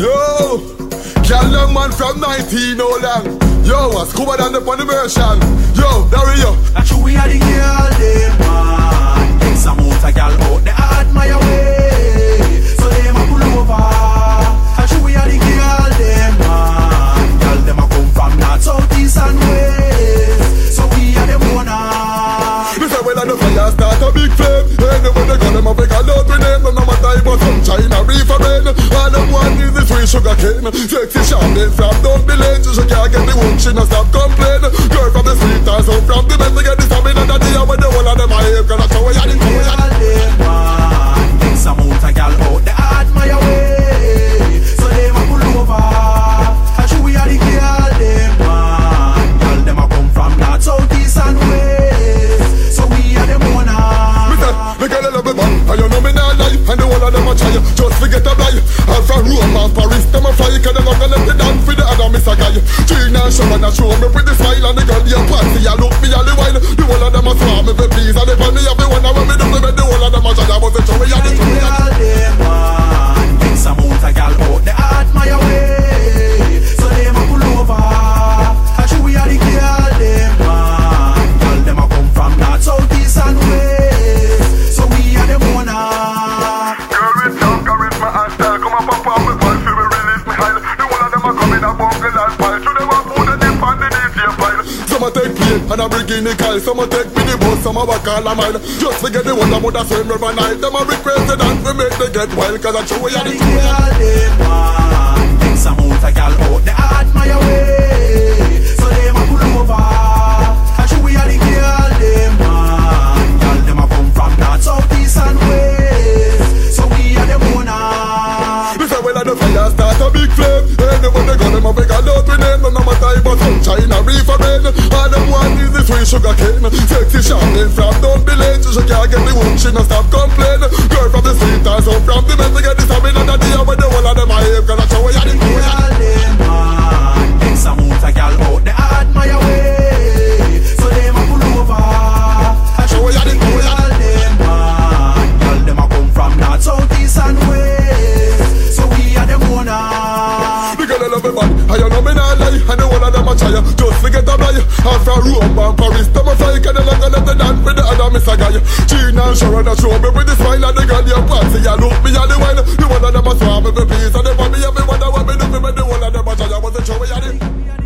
Yo, girl, young man from 19 no long. Yo, a scuba down the on the version. Yo. That's true, we are the girl, man. Cane Sexy Charlotte from down the lane She can't get the work, she no stop complain Girl from the street and so from the best to get the Rome and Paris Them a fly Cause they not gonna let me down For the other miss a guy. Gina and Sharon a show me pretty smile And the girl be a party I look me all the while The whole of them a swarm for please And they find me every one And when me and a the kyle Some a take me the bus Some a walk all a mile Just to get the one that mother swim river night Them a request the dance We make they get wild Cause I show you the truth girl, them man. Take some motor girl out the admire way. So them a pull over. True, we are the girl, them man. Girl, them a come from north, south, east and west. So we are them owner. Say when I the fire start a big flame Anyway they got them a big out we sugar cane Sexy Charlotte from down the lane She can't get the work, she no stop complain Girl from the street and so from the best to get the stamina That the when the whole of them a hate Cause that's how we are the them man. Take some motor girl out the admire way. So them a pull over. True, we are the girl, them man. Girl, them a come from north, south, east and west. So we are them owner. The girl I love me man, you know me not lie And the one of them a try, just to get a fly And from Rome and Paris, want to show me with the smile and the girl you want See you look me and the wine. The one of them a swam every piece And the one me and me wonder what me do Me with the one of them a try. I want to show me and the